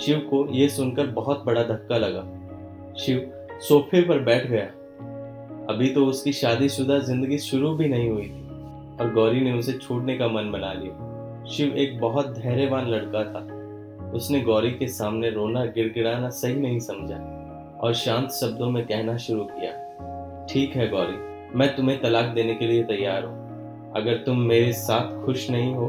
शिव को यह सुनकर बहुत बड़ा धक्का लगा। शिव सोफे पर बैठ गया। अभी तो उसकी शादीशुदा ज़िंदगी शुरू भी नहीं हुई थी और गौरी ने उसे छोड़ने का मन बना लिया। शिव एक बहुत धैर्यवान लड़का था। उसने गौरी के सामने रोना, गिड़गिड़ाना सही नहीं समझा और शांत शब्दों में कहना शुरू किया, ठीक है गौरी, मैं तुम्हें तलाक देने के लिए तैयार हूँ। अगर तुम मेरे साथ खुश नहीं हो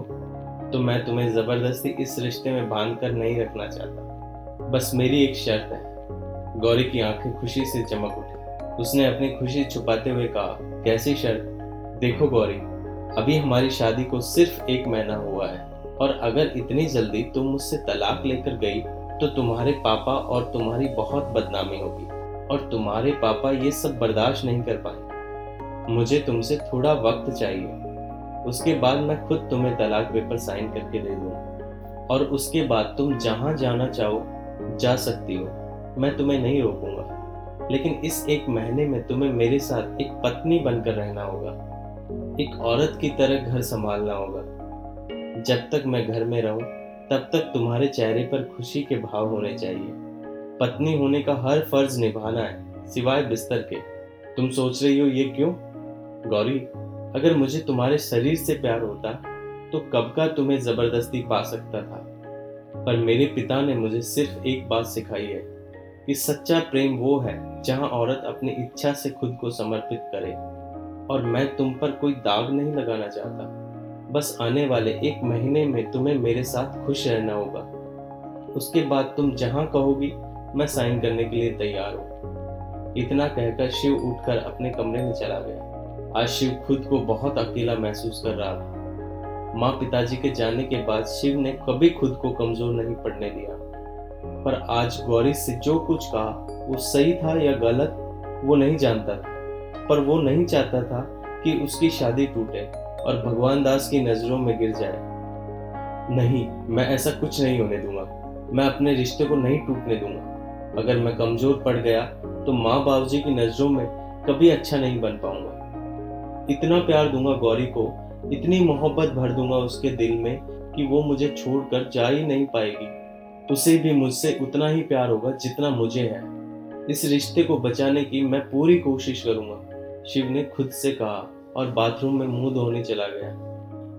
तो मैं तुम्हें ज़बरदस्ती इस रिश्ते में बाँध कर नहीं रखना चाहता। बस मेरी एक शर्त है। गौरी की आँखें खुशी से चमक उठी। उसने अपनी खुशी छुपाते हुए कहा, कैसी शर्त? देखो गौरी, अभी हमारी शादी को सिर्फ़ एक महीना हुआ है और अगर इतनी जल्दी तुम मुझसे तलाक लेकर गई तो तुम्हारे पापा और तुम्हारी बहुत बदनामी होगी और तुम्हारे पापा ये सब बर्दाश्त नहीं कर पाए मुझे तुमसे थोड़ा वक्त चाहिए। उसके बाद मैं खुद तुम्हें तलाक पेपर साइन करके दे दूँगा और उसके बाद तुम जहाँ जाना चाहो, जा सकती हो। मैं तुम्हें नहीं रोकूँगा। लेकिन इस एक महीने में तुम्हें मेरे साथ एक पत्नी बनकर रहना होगा। एक औरत की तरह घर संभालना होगा। जब तक मैं घर में रहूँ, तब तक तुम्हारे चेहरे पर खुशी के भाव होने चाहिए। पत्नी होने का हर फ़र्ज़ निभाना है, सिवाय बिस्तर के। तुम सोच रही हो ये क्यों? गौरी अगर मुझे तुम्हारे शरीर से प्यार होता तो कब का तुम्हें ज़बरदस्ती पा सकता था? पर मेरे पिता ने मुझे सिर्फ़ एक बात सिखाई है, कि सच्चा प्रेम वो है, जहाँ औरत अपनी इच्छा से खुद को समर्पित करे। और मैं तुम पर कोई दाग नहीं लगाना चाहता। बस आने वाले एक महीने में तुम्हें मेरे साथ खुश रहना होगा। उसके बाद तुम जहाँ कहोगी, मैं साइन करने के लिए तैयार हूँ। इतना कहकर शिव उठकर अपने कमरे में चला गया। आज शिव खुद को बहुत अकेला महसूस कर रहा था। माँ पिताजी के जाने के बाद शिव ने कभी खुद को कमज़ोर नहीं पड़ने दिया। पर आज गौरी से जो कुछ कहा, वो सही था या गलत, वो नहीं जानता था। पर वो नहीं चाहता था कि उसकी शादी टूटे और भगवान दास की नज़रों में गिर जाए। नहीं, मैं ऐसा कुछ नहीं होने दूँगा। मैं अपने रिश्ते को नहीं टूटने दूँगा। अगर मैं कमज़ोर पड़ गया तो माँ बाबूजी की नज़रों में कभी अच्छा नहीं बन पाऊँगा। इतना प्यार दूँगा गौरी को, इतनी मोहब्बत भर दूँगा उसके दिल में कि वो मुझे छोड़कर जा ही नहीं पाएगी। उसे भी मुझसे उतना ही प्यार होगा जितना मुझे है। इस रिश्ते को बचाने की मैं पूरी कोशिश करूँगा, शिव ने खुद से कहा और बाथरूम में मुँह धोने चला गया।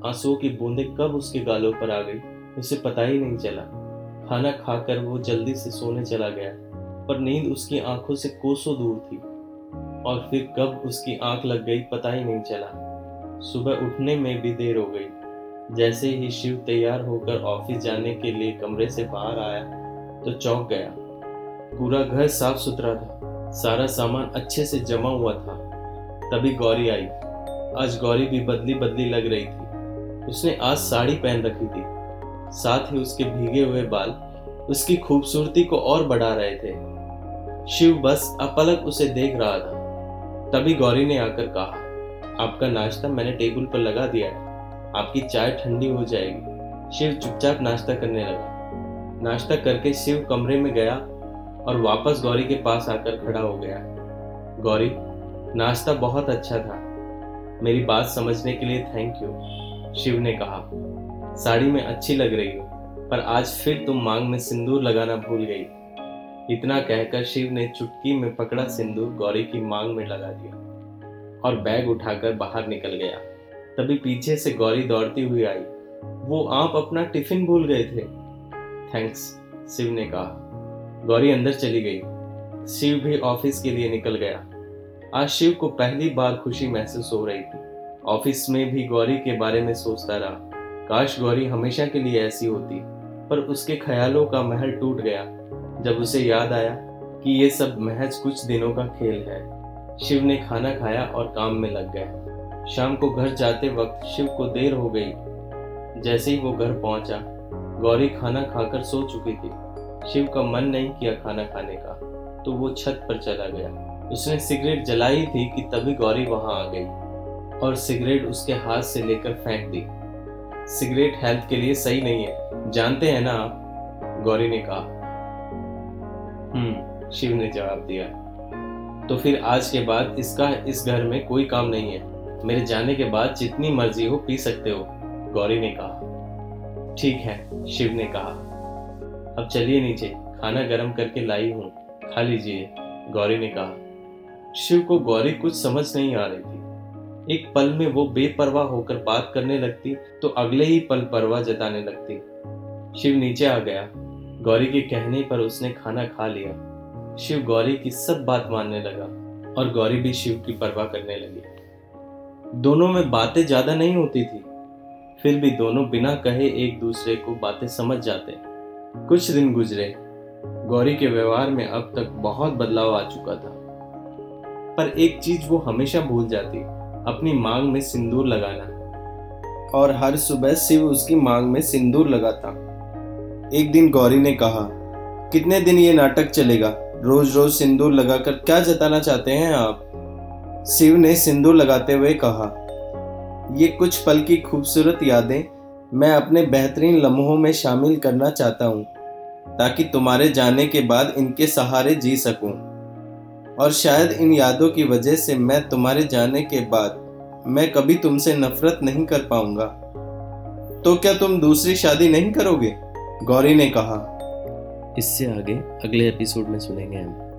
आंसुओं की बूंदें कब उसके गालों पर आ गई, उसे पता ही नहीं चला। खाना खाकर वो जल्दी से सोने चला गया, पर नींद उसकी आँखों से कोसों दूर थी। और फिर कब उसकी आँख लग गई पता ही नहीं चला। सुबह उठने में भी देर हो गई। जैसे ही शिव तैयार होकर ऑफ़िस जाने के लिए कमरे से बाहर आया तो चौंक गया। पूरा घर साफ़ सुथरा था। सारा सामान अच्छे से जमा हुआ था। तभी गौरी आई। आज गौरी भी बदली बदली लग रही थी। उसने आज साड़ी पहन रखी थी। साथ ही उसके भीगे हुए बाल उसकी खूबसूरती को और बढ़ा रहे थे। शिव बस अपलक उसे देख रहा था। तभी गौरी ने आकर कहा, आपका नाश्ता मैंने टेबल पर लगा दिया है। आपकी चाय ठंडी हो जाएगी। शिव चुपचाप नाश्ता करने लगा। नाश्ता करके शिव कमरे में गया और वापस गौरी के पास आकर खड़ा हो गया। गौरी, नाश्ता बहुत अच्छा था। मेरी बात समझने के लिए थैंक यू शिव ने कहा। साड़ी में अच्छी लग रही हो, पर आज फिर तुम मांग में सिंदूर लगाना भूल गई। इतना कहकर शिव ने चुटकी में पकड़ा सिंदूर गौरी की मांग में लगा दिया और बैग उठाकर बाहर निकल गया। तभी पीछे से गौरी दौड़ती हुई आई। वो आप अपना टिफ़िन भूल गए थे। थैंक्स, शिव ने कहा। गौरी अंदर चली गई। शिव भी ऑफ़िस के लिए निकल गया। आज शिव को पहली बार खुशी महसूस हो रही थी। ऑफ़िस में भी गौरी के बारे में सोचता रहा। काश गौरी हमेशा के लिए ऐसी होती, पर उसके ख्यालों का महल टूट गया। जब उसे याद आया कि ये सब महज कुछ दिनों का खेल है। शिव ने खाना खाया और काम में लग गया शाम को घर जाते वक्त शिव को देर हो गई। जैसे ही वो घर पहुँचा, गौरी खाना खाकर सो चुकी थी। शिव का मन नहीं किया खाना खाने का तो वो छत पर चला गया। उसने सिगरेट जलाई थी कि तभी गौरी वहाँ आ गई और सिगरेट उसके हाथ से लेकर फेंक दी। सिगरेट हेल्थ के लिए सही नहीं है। जानते हैं ना आप? गौरी ने कहा। शिव ने जवाब दिया। तो फिर आज के बाद इसका इस घर में कोई काम नहीं है। मेरे जाने के बाद जितनी मर्ज़ी हो पी सकते हो, गौरी ने कहा। ठीक है, शिव ने कहा। अब चलिए नीचे, खाना गर्म करके लाई हूँ, खा लीजिए, गौरी ने कहा। शिव को गौरी कुछ समझ नहीं आ रही थी। एक पल में वो बेपरवाह होकर बात करने लगती तो अगले ही पल परवाह जताने लगती। शिव नीचे आ गया। गौरी के कहने पर उसने खाना खा लिया। शिव गौरी की सब बात मानने लगा और गौरी भी शिव की परवाह करने लगी। दोनों में बातें ज़्यादा नहीं होती थी। फिर भी दोनों बिना कहे एक दूसरे को बातें समझ जाते। कुछ दिन गुजरे। गौरी के व्यवहार में अब तक बहुत बदलाव आ चुका था। पर एक चीज़ वो हमेशा भूल जाती, अपनी मांग में सिंदूर लगाना। और हर सुबह शिव उसकी मांग में सिंदूर लगाता। एक दिन गौरी ने कहा, कितने दिन ये नाटक चलेगा? रोज रोज सिंदूर लगाकर क्या जताना चाहते हैं आप? शिव ने सिंदूर लगाते हुए कहा, ये कुछ पल की खूबसूरत यादें मैं अपने बेहतरीन लम्हों में शामिल करना चाहता हूँ, ताकि तुम्हारे जाने के बाद इनके सहारे जी सकूँ। और शायद इन यादों की वजह से मैं तुम्हारे जाने के बाद मैं कभी तुमसे नफरत नहीं कर पाऊँगा। तो क्या तुम दूसरी शादी नहीं करोगे? गौरी ने कहा इससे आगे अगले एपिसोड में सुनेंगे हम।